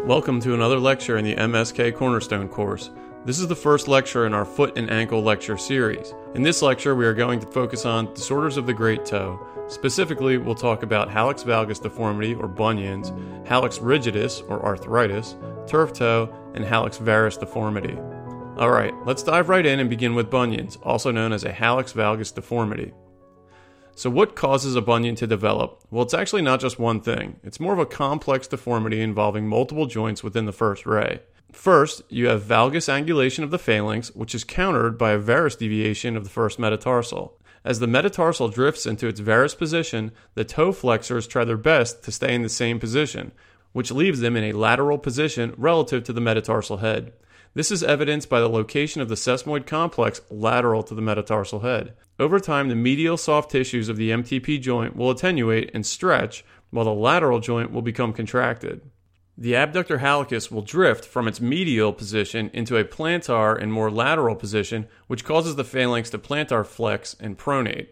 Welcome to another lecture in the MSK Cornerstone course. This is the first lecture in our foot and ankle lecture series. In this lecture, we are going to focus on disorders of the great toe. Specifically, we'll talk about hallux valgus deformity or bunions, hallux rigidus or arthritis, turf toe, and hallux varus deformity. Alright, let's dive right in and begin with bunions, also known as a hallux valgus deformity. So, what causes a bunion to develop? Well, it's actually not just one thing. It's more of a complex deformity involving multiple joints within the first ray. First, you have valgus angulation of the phalanx, which is countered by a varus deviation of the first metatarsal. As the metatarsal drifts into its varus position, the toe flexors try their best to stay in the same position, which leaves them in a lateral position relative to the metatarsal head. This is evidenced by the location of the sesamoid complex lateral to the metatarsal head. Over time, the medial soft tissues of the MTP joint will attenuate and stretch, while the lateral joint will become contracted. The abductor hallucis will drift from its medial position into a plantar and more lateral position, which causes the phalanx to plantar flex and pronate.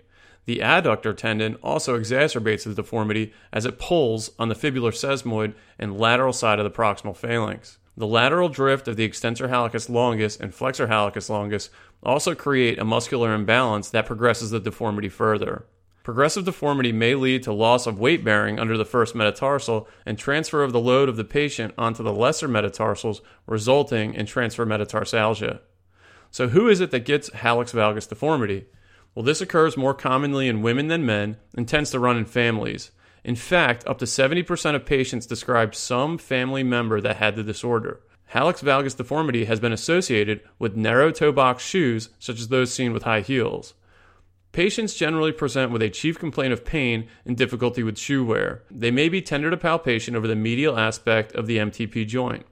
The adductor tendon also exacerbates the deformity as it pulls on the fibular sesamoid and lateral side of the proximal phalanx. The lateral drift of the extensor hallucis longus and flexor hallucis longus also create a muscular imbalance that progresses the deformity further. Progressive deformity may lead to loss of weight bearing under the first metatarsal and transfer of the load of the patient onto the lesser metatarsals, resulting in transfer metatarsalgia. So, who is it that gets hallux valgus deformity? Well, this occurs more commonly in women than men and tends to run in families. In fact, up to 70% of patients describe some family member that had the disorder. Hallux valgus deformity has been associated with narrow toe box shoes, such as those seen with high heels. Patients generally present with a chief complaint of pain and difficulty with shoe wear. They may be tender to palpation over the medial aspect of the MTP joint.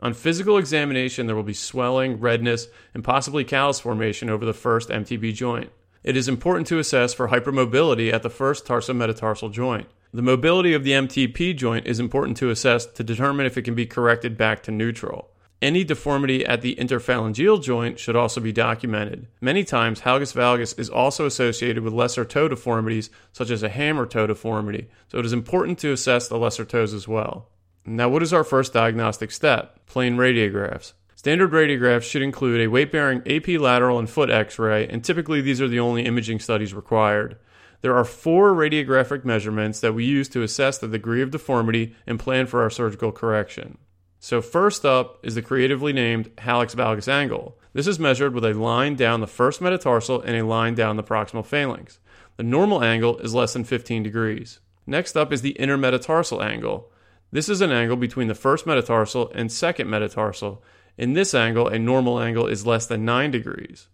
On physical examination, there will be swelling, redness, and possibly callus formation over the first MTP joint. It is important to assess for hypermobility at the first tarsometatarsal joint. The mobility of the MTP joint is important to assess to determine if it can be corrected back to neutral. Any deformity at the interphalangeal joint should also be documented. Many times, hallux valgus is also associated with lesser toe deformities, such as a hammer toe deformity, so it is important to assess the lesser toes as well. Now, what is our first diagnostic step? Plain radiographs. Standard radiographs should include a weight bearing AP lateral and foot x ray, and typically these are the only imaging studies required. There are four radiographic measurements that we use to assess the degree of deformity and plan for our surgical correction. So, first up is the creatively named hallux valgus angle. This is measured with a line down the first metatarsal and a line down the proximal phalanx. The normal angle is less than 15 degrees. Next up is the intermetatarsal angle. This is an angle between the first metatarsal and second metatarsal, in this angle, a normal angle is less than 9 degrees.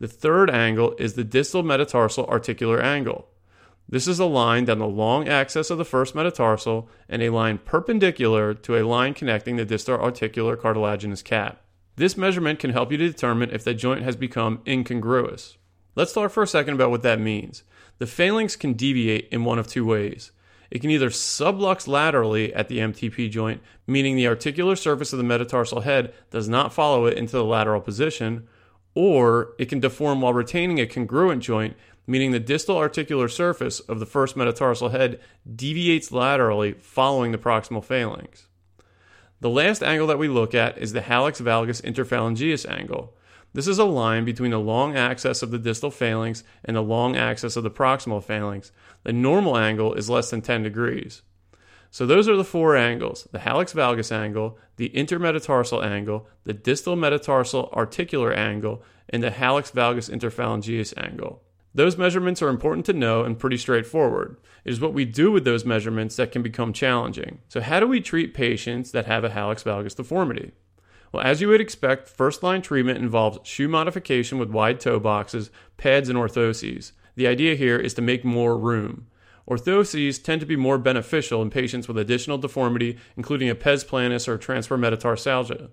The third angle is the distal metatarsal articular angle. This is a line down the long axis of the first metatarsal and a line perpendicular to a line connecting the distal articular cartilaginous cap. This measurement can help you to determine if the joint has become incongruous. Let's talk for a second about what that means. The phalanx can deviate in one of two ways. It can either sublux laterally at the MTP joint, meaning the articular surface of the metatarsal head does not follow it into the lateral position, or it can deform while retaining a congruent joint, meaning the distal articular surface of the first metatarsal head deviates laterally following the proximal phalanx. The last angle that we look at is the hallux valgus interphalangeus angle. This is a line between the long axis of the distal phalanx and the long axis of the proximal phalanx. The normal angle is less than 10 degrees. So those are the four angles the hallux valgus angle, the intermetatarsal angle, the distal metatarsal articular angle, and the hallux valgus interphalangeus angle. Those measurements are important to know and pretty straightforward. It is what we do with those measurements that can become challenging. So, how do we treat patients that have a hallux valgus deformity? Well, as you would expect, first line treatment involves shoe modification with wide toe boxes, pads, and orthoses. The idea here is to make more room. Orthoses tend to be more beneficial in patients with additional deformity, including a pes planus or transfer metatarsalgia.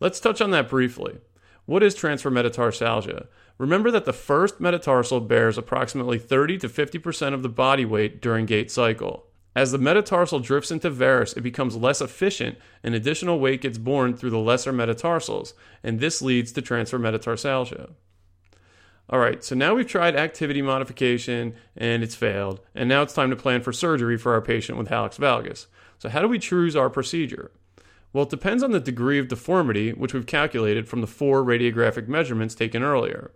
Let's touch on that briefly. What is transfer metatarsalgia? Remember that the first metatarsal bears approximately 30 to 50% of the body weight during gait cycle. As the metatarsal drifts into varus, it becomes less efficient and additional weight gets borne through the lesser metatarsals, and this leads to transfer metatarsalgia. All right, so now we've tried activity modification and it's failed, and now it's time to plan for surgery for our patient with hallux valgus. So, how do we choose our procedure? Well, it depends on the degree of deformity, which we've calculated from the four radiographic measurements taken earlier.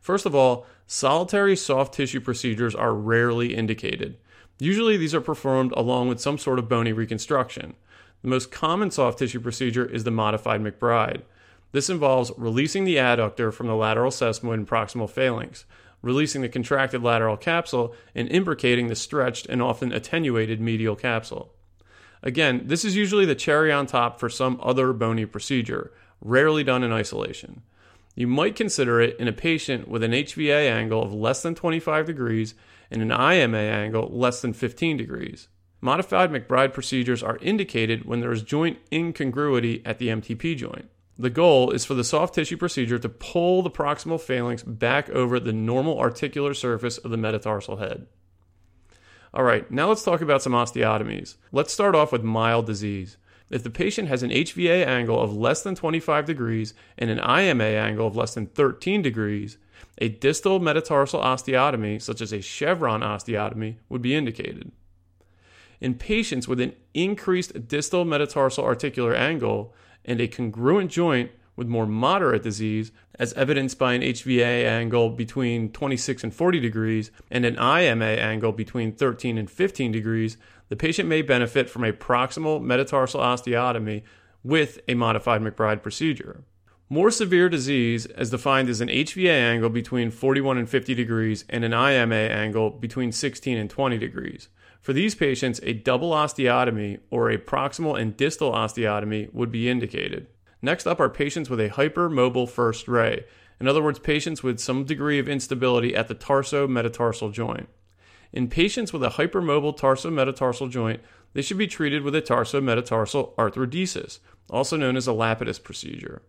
First of all, solitary soft tissue procedures are rarely indicated. Usually, these are performed along with some sort of bony reconstruction. The most common soft tissue procedure is the modified McBride. This involves releasing the adductor from the lateral sesamoid and proximal phalanx, releasing the contracted lateral capsule, and imbricating the stretched and often attenuated medial capsule. Again, this is usually the cherry on top for some other bony procedure, rarely done in isolation. You might consider it in a patient with an HVA angle of less than 25 degrees and an IMA angle less than 15 degrees. Modified McBride procedures are indicated when there is joint incongruity at the MTP joint. The goal is for the soft tissue procedure to pull the proximal phalanx back over the normal articular surface of the metatarsal head. All right, now let's talk about some osteotomies. Let's start off with mild disease. If the patient has an HVA angle of less than 25 degrees and an IMA angle of less than 13 degrees, a distal metatarsal osteotomy, such as a chevron osteotomy, would be indicated. In patients with an increased distal metatarsal articular angle and a congruent joint with more moderate disease, as evidenced by an HVA angle between 26 and 40 degrees and an IMA angle between 13 and 15 degrees, the patient may benefit from a proximal metatarsal osteotomy with a modified McBride procedure. More severe disease, as defined as an HVA angle between 41 and 50 degrees and an IMA angle between 16 and 20 degrees. For these patients, a double osteotomy or a proximal and distal osteotomy would be indicated. Next up are patients with a hypermobile first ray, in other words, patients with some degree of instability at the tarso metatarsal joint. In patients with a hypermobile tarsometatarsal joint, they should be treated with a tarsometatarsal arthrodesis, also known as a Lapidus procedure.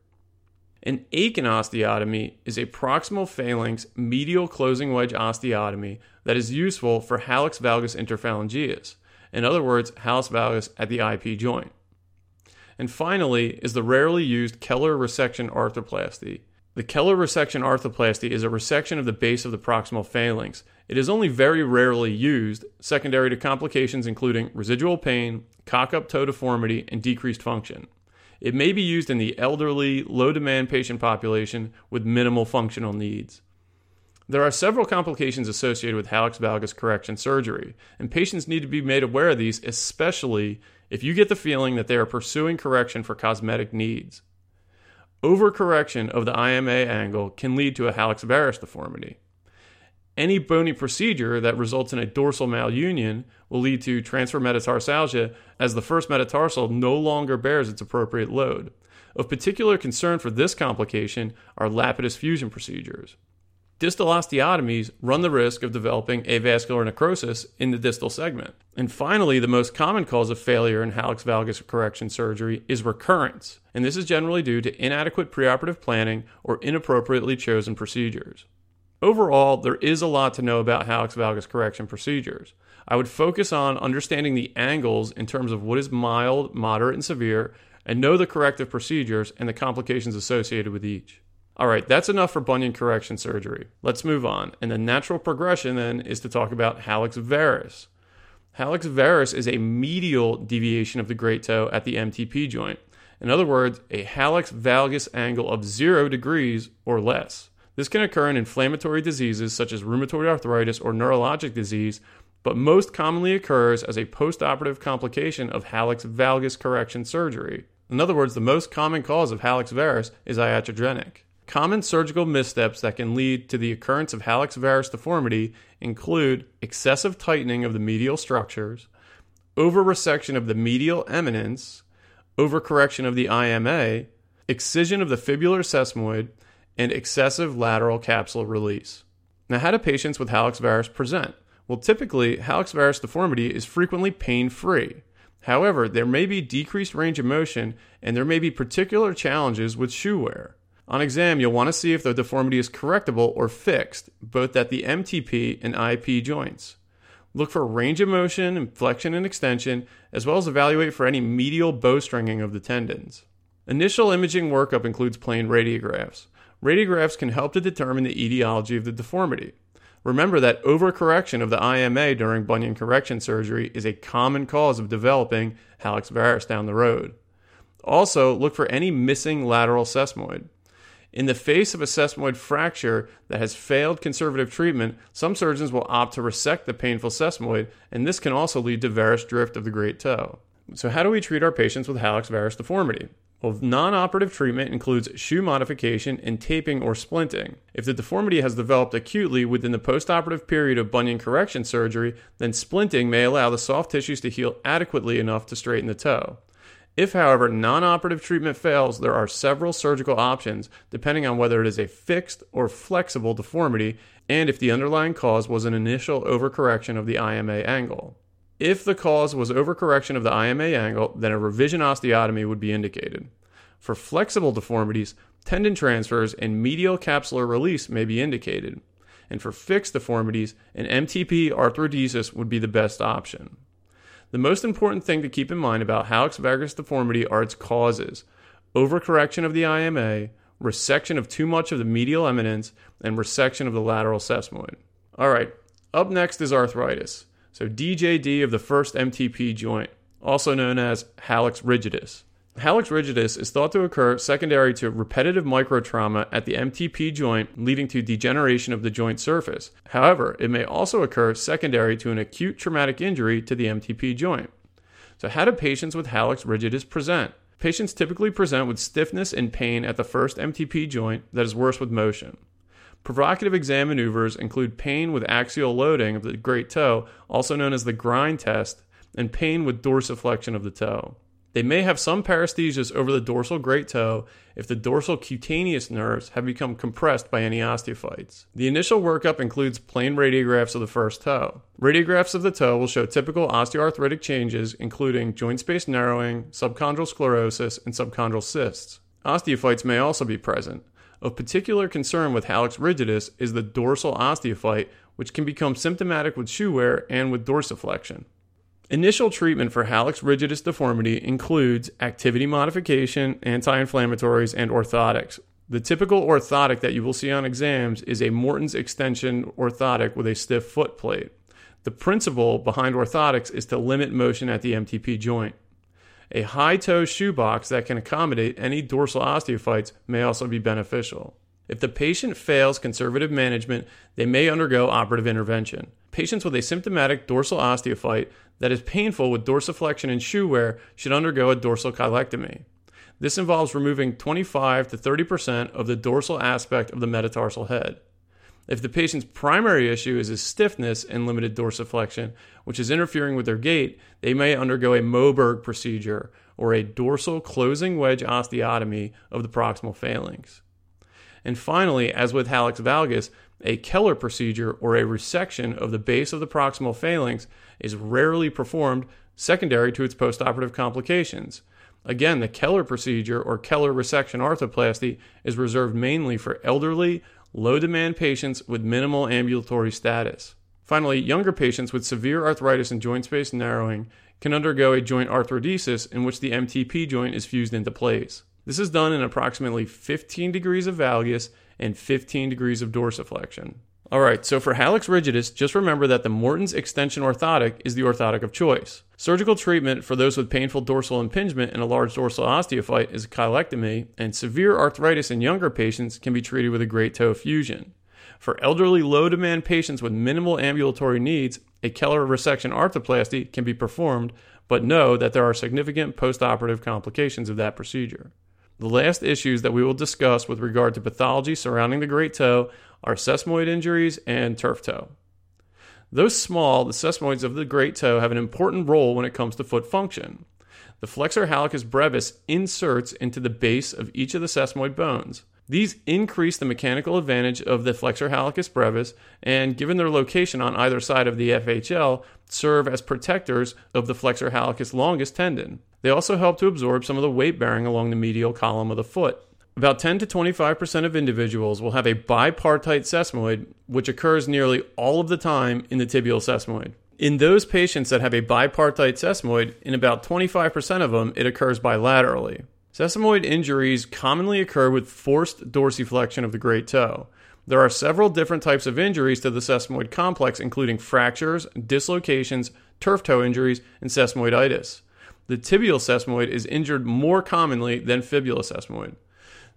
An Akin osteotomy is a proximal phalanx medial closing wedge osteotomy that is useful for hallux valgus interphalangeus, in other words, hallux valgus at the IP joint. And finally is the rarely used Keller resection arthroplasty. The Keller resection arthroplasty is a resection of the base of the proximal phalanx. It is only very rarely used, secondary to complications including residual pain, cock up toe deformity, and decreased function. It may be used in the elderly, low demand patient population with minimal functional needs. There are several complications associated with hallux valgus correction surgery, and patients need to be made aware of these, especially if you get the feeling that they are pursuing correction for cosmetic needs. Overcorrection of the IMA angle can lead to a hallux varus deformity. Any bony procedure that results in a dorsal malunion will lead to transfer metatarsalgia as the first metatarsal no longer bears its appropriate load. Of particular concern for this complication are Lapidus fusion procedures. Distal osteotomies run the risk of developing avascular necrosis in the distal segment. And finally, the most common cause of failure in hallux valgus correction surgery is recurrence, and this is generally due to inadequate preoperative planning or inappropriately chosen procedures. Overall, there is a lot to know about hallux valgus correction procedures. I would focus on understanding the angles in terms of what is mild, moderate, and severe, and know the corrective procedures and the complications associated with each. All right, that's enough for bunion correction surgery. Let's move on. And the natural progression then is to talk about hallux varus. Hallux varus is a medial deviation of the great toe at the MTP joint. In other words, a hallux valgus angle of zero degrees or less. This can occur in inflammatory diseases such as rheumatoid arthritis or neurologic disease, but most commonly occurs as a postoperative complication of hallux valgus correction surgery. In other words, the most common cause of hallux varus is iatrogenic. Common surgical missteps that can lead to the occurrence of hallux varus deformity include excessive tightening of the medial structures, over resection of the medial eminence, overcorrection of the IMA, excision of the fibular sesamoid, and excessive lateral capsule release. Now, how do patients with hallux varus present? Well, typically, hallux varus deformity is frequently pain free. However, there may be decreased range of motion and there may be particular challenges with shoe wear. On exam, you'll want to see if the deformity is correctable or fixed, both at the MTP and IP joints. Look for range of motion, flexion, and extension, as well as evaluate for any medial bowstringing of the tendons. Initial imaging workup includes plain radiographs. Radiographs can help to determine the etiology of the deformity. Remember that overcorrection of the IMA during bunion correction surgery is a common cause of developing hallux varus down the road. Also, look for any missing lateral sesamoid. In the face of a sesamoid fracture that has failed conservative treatment, some surgeons will opt to resect the painful sesamoid, and this can also lead to varus drift of the great toe. So, how do we treat our patients with hallux varus deformity? Well, non operative treatment includes shoe modification and taping or splinting. If the deformity has developed acutely within the postoperative period of bunion correction surgery, then splinting may allow the soft tissues to heal adequately enough to straighten the toe. If, however, non operative treatment fails, there are several surgical options depending on whether it is a fixed or flexible deformity and if the underlying cause was an initial overcorrection of the IMA angle. If the cause was overcorrection of the IMA angle, then a revision osteotomy would be indicated. For flexible deformities, tendon transfers and medial capsular release may be indicated. And for fixed deformities, an MTP arthrodesis would be the best option. The most important thing to keep in mind about hallux valgus deformity are its causes overcorrection of the IMA, resection of too much of the medial eminence, and resection of the lateral sesamoid. All right, up next is arthritis. So, DJD of the first MTP joint, also known as hallux rigidus. Hallux rigidus is thought to occur secondary to repetitive microtrauma at the MTP joint, leading to degeneration of the joint surface. However, it may also occur secondary to an acute traumatic injury to the MTP joint. So, how do patients with hallux rigidus present? Patients typically present with stiffness and pain at the first MTP joint that is worse with motion. Provocative exam maneuvers include pain with axial loading of the great toe, also known as the grind test, and pain with dorsiflexion of the toe. They may have some paresthesias over the dorsal great toe if the dorsal cutaneous nerves have become compressed by any osteophytes. The initial workup includes plain radiographs of the first toe. Radiographs of the toe will show typical osteoarthritic changes, including joint space narrowing, subchondral sclerosis, and subchondral cysts. Osteophytes may also be present. Of particular concern with hallux rigidus is the dorsal osteophyte, which can become symptomatic with shoe wear and with dorsiflexion. Initial treatment for hallux rigidus deformity includes activity modification, anti inflammatories, and orthotics. The typical orthotic that you will see on exams is a Morton's extension orthotic with a stiff foot plate. The principle behind orthotics is to limit motion at the MTP joint. A high toe shoebox that can accommodate any dorsal osteophytes may also be beneficial. If the patient fails conservative management, they may undergo operative intervention. Patients with a symptomatic dorsal osteophyte that is painful with dorsiflexion and shoe wear should undergo a dorsal cheilectomy. This involves removing 25 to 30% of the dorsal aspect of the metatarsal head. If the patient's primary issue is a stiffness and limited dorsiflexion, which is interfering with their gait, they may undergo a Moberg procedure or a dorsal closing wedge osteotomy of the proximal phalanx. And finally, as with hallux valgus, a Keller procedure or a resection of the base of the proximal phalanx is rarely performed secondary to its postoperative complications. Again, the Keller procedure or Keller resection arthroplasty is reserved mainly for elderly, low demand patients with minimal ambulatory status. Finally, younger patients with severe arthritis and joint space narrowing can undergo a joint arthrodesis in which the MTP joint is fused into place. This is done in approximately 15 degrees of valgus and 15 degrees of dorsiflexion. All right, so for hallux rigidus, just remember that the Morton's extension orthotic is the orthotic of choice. Surgical treatment for those with painful dorsal impingement and a large dorsal osteophyte is a and severe arthritis in younger patients can be treated with a great toe fusion. For elderly low demand patients with minimal ambulatory needs, a Keller resection arthroplasty can be performed, but know that there are significant postoperative complications of that procedure. The last issues that we will discuss with regard to pathology surrounding the great toe are sesamoid injuries and turf toe. Though small, the sesamoids of the great toe have an important role when it comes to foot function. The flexor hallucis brevis inserts into the base of each of the sesamoid bones. These increase the mechanical advantage of the flexor hallucis brevis and, given their location on either side of the FHL, serve as protectors of the flexor hallucis longus tendon. They also help to absorb some of the weight bearing along the medial column of the foot. About 10 to 25% of individuals will have a bipartite sesamoid, which occurs nearly all of the time in the tibial sesamoid. In those patients that have a bipartite sesamoid, in about 25% of them, it occurs bilaterally. Sesamoid injuries commonly occur with forced dorsiflexion of the great toe. There are several different types of injuries to the sesamoid complex, including fractures, dislocations, turf toe injuries, and sesamoiditis. The tibial sesamoid is injured more commonly than fibula sesamoid.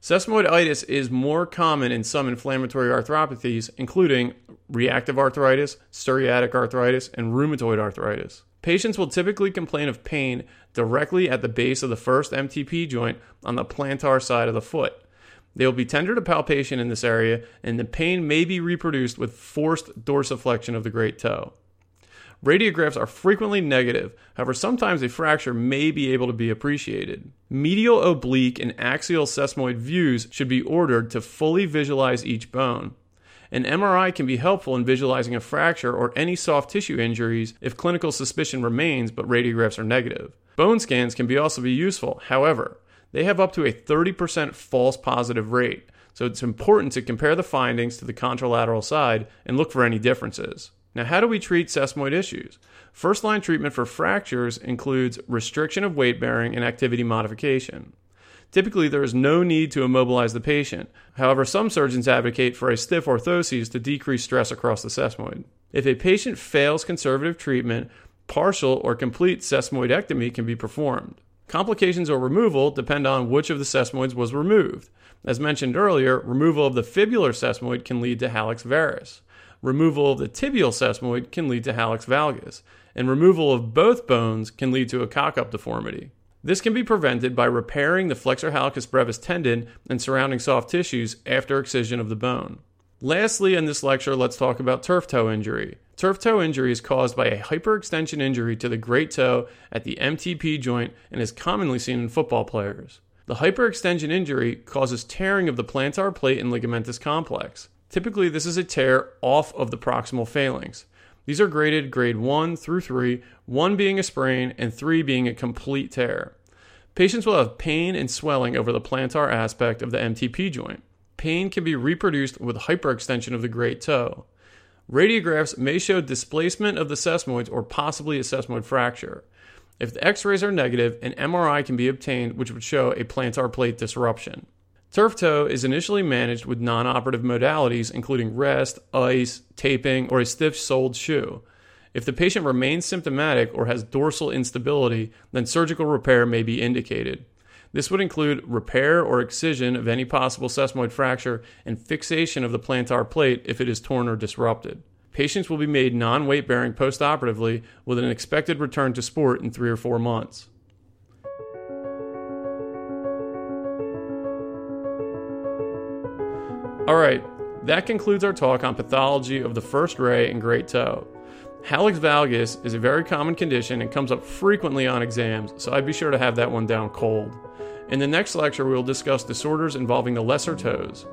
Sesamoiditis is more common in some inflammatory arthropathies, including reactive arthritis, psoriatic arthritis, and rheumatoid arthritis. Patients will typically complain of pain directly at the base of the first MTP joint on the plantar side of the foot. They will be tender to palpation in this area, and the pain may be reproduced with forced dorsiflexion of the great toe. Radiographs are frequently negative, however, sometimes a fracture may be able to be appreciated. Medial oblique and axial sesamoid views should be ordered to fully visualize each bone. An MRI can be helpful in visualizing a fracture or any soft tissue injuries if clinical suspicion remains but radiographs are negative. Bone scans can be also be useful. However, they have up to a 30% false positive rate, so it's important to compare the findings to the contralateral side and look for any differences. Now, how do we treat sesamoid issues? First line treatment for fractures includes restriction of weight bearing and activity modification. Typically, there is no need to immobilize the patient. However, some surgeons advocate for a stiff orthosis to decrease stress across the sesamoid. If a patient fails conservative treatment, partial or complete sesamoidectomy can be performed. Complications or removal depend on which of the sesamoids was removed. As mentioned earlier, removal of the fibular sesamoid can lead to hallux varus. Removal of the tibial sesamoid can lead to hallux valgus, and removal of both bones can lead to a cock-up deformity. This can be prevented by repairing the flexor hallucis brevis tendon and surrounding soft tissues after excision of the bone. Lastly, in this lecture, let's talk about turf toe injury. Turf toe injury is caused by a hyperextension injury to the great toe at the MTP joint and is commonly seen in football players. The hyperextension injury causes tearing of the plantar plate and ligamentous complex. Typically, this is a tear off of the proximal phalanx. These are graded grade 1 through 3, 1 being a sprain and 3 being a complete tear. Patients will have pain and swelling over the plantar aspect of the MTP joint. Pain can be reproduced with hyperextension of the great toe. Radiographs may show displacement of the sesamoids or possibly a sesamoid fracture. If the x rays are negative, an MRI can be obtained, which would show a plantar plate disruption. Turf toe is initially managed with non operative modalities, including rest, ice, taping, or a stiff soled shoe. If the patient remains symptomatic or has dorsal instability, then surgical repair may be indicated. This would include repair or excision of any possible sesamoid fracture and fixation of the plantar plate if it is torn or disrupted. Patients will be made non weight bearing postoperatively with an expected return to sport in three or four months. All right, that concludes our talk on pathology of the first ray and great toe. Hallux valgus is a very common condition and comes up frequently on exams, so I'd be sure to have that one down cold. In the next lecture, we will discuss disorders involving the lesser toes.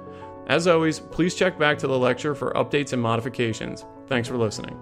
As always, please check back to the lecture for updates and modifications. Thanks for listening.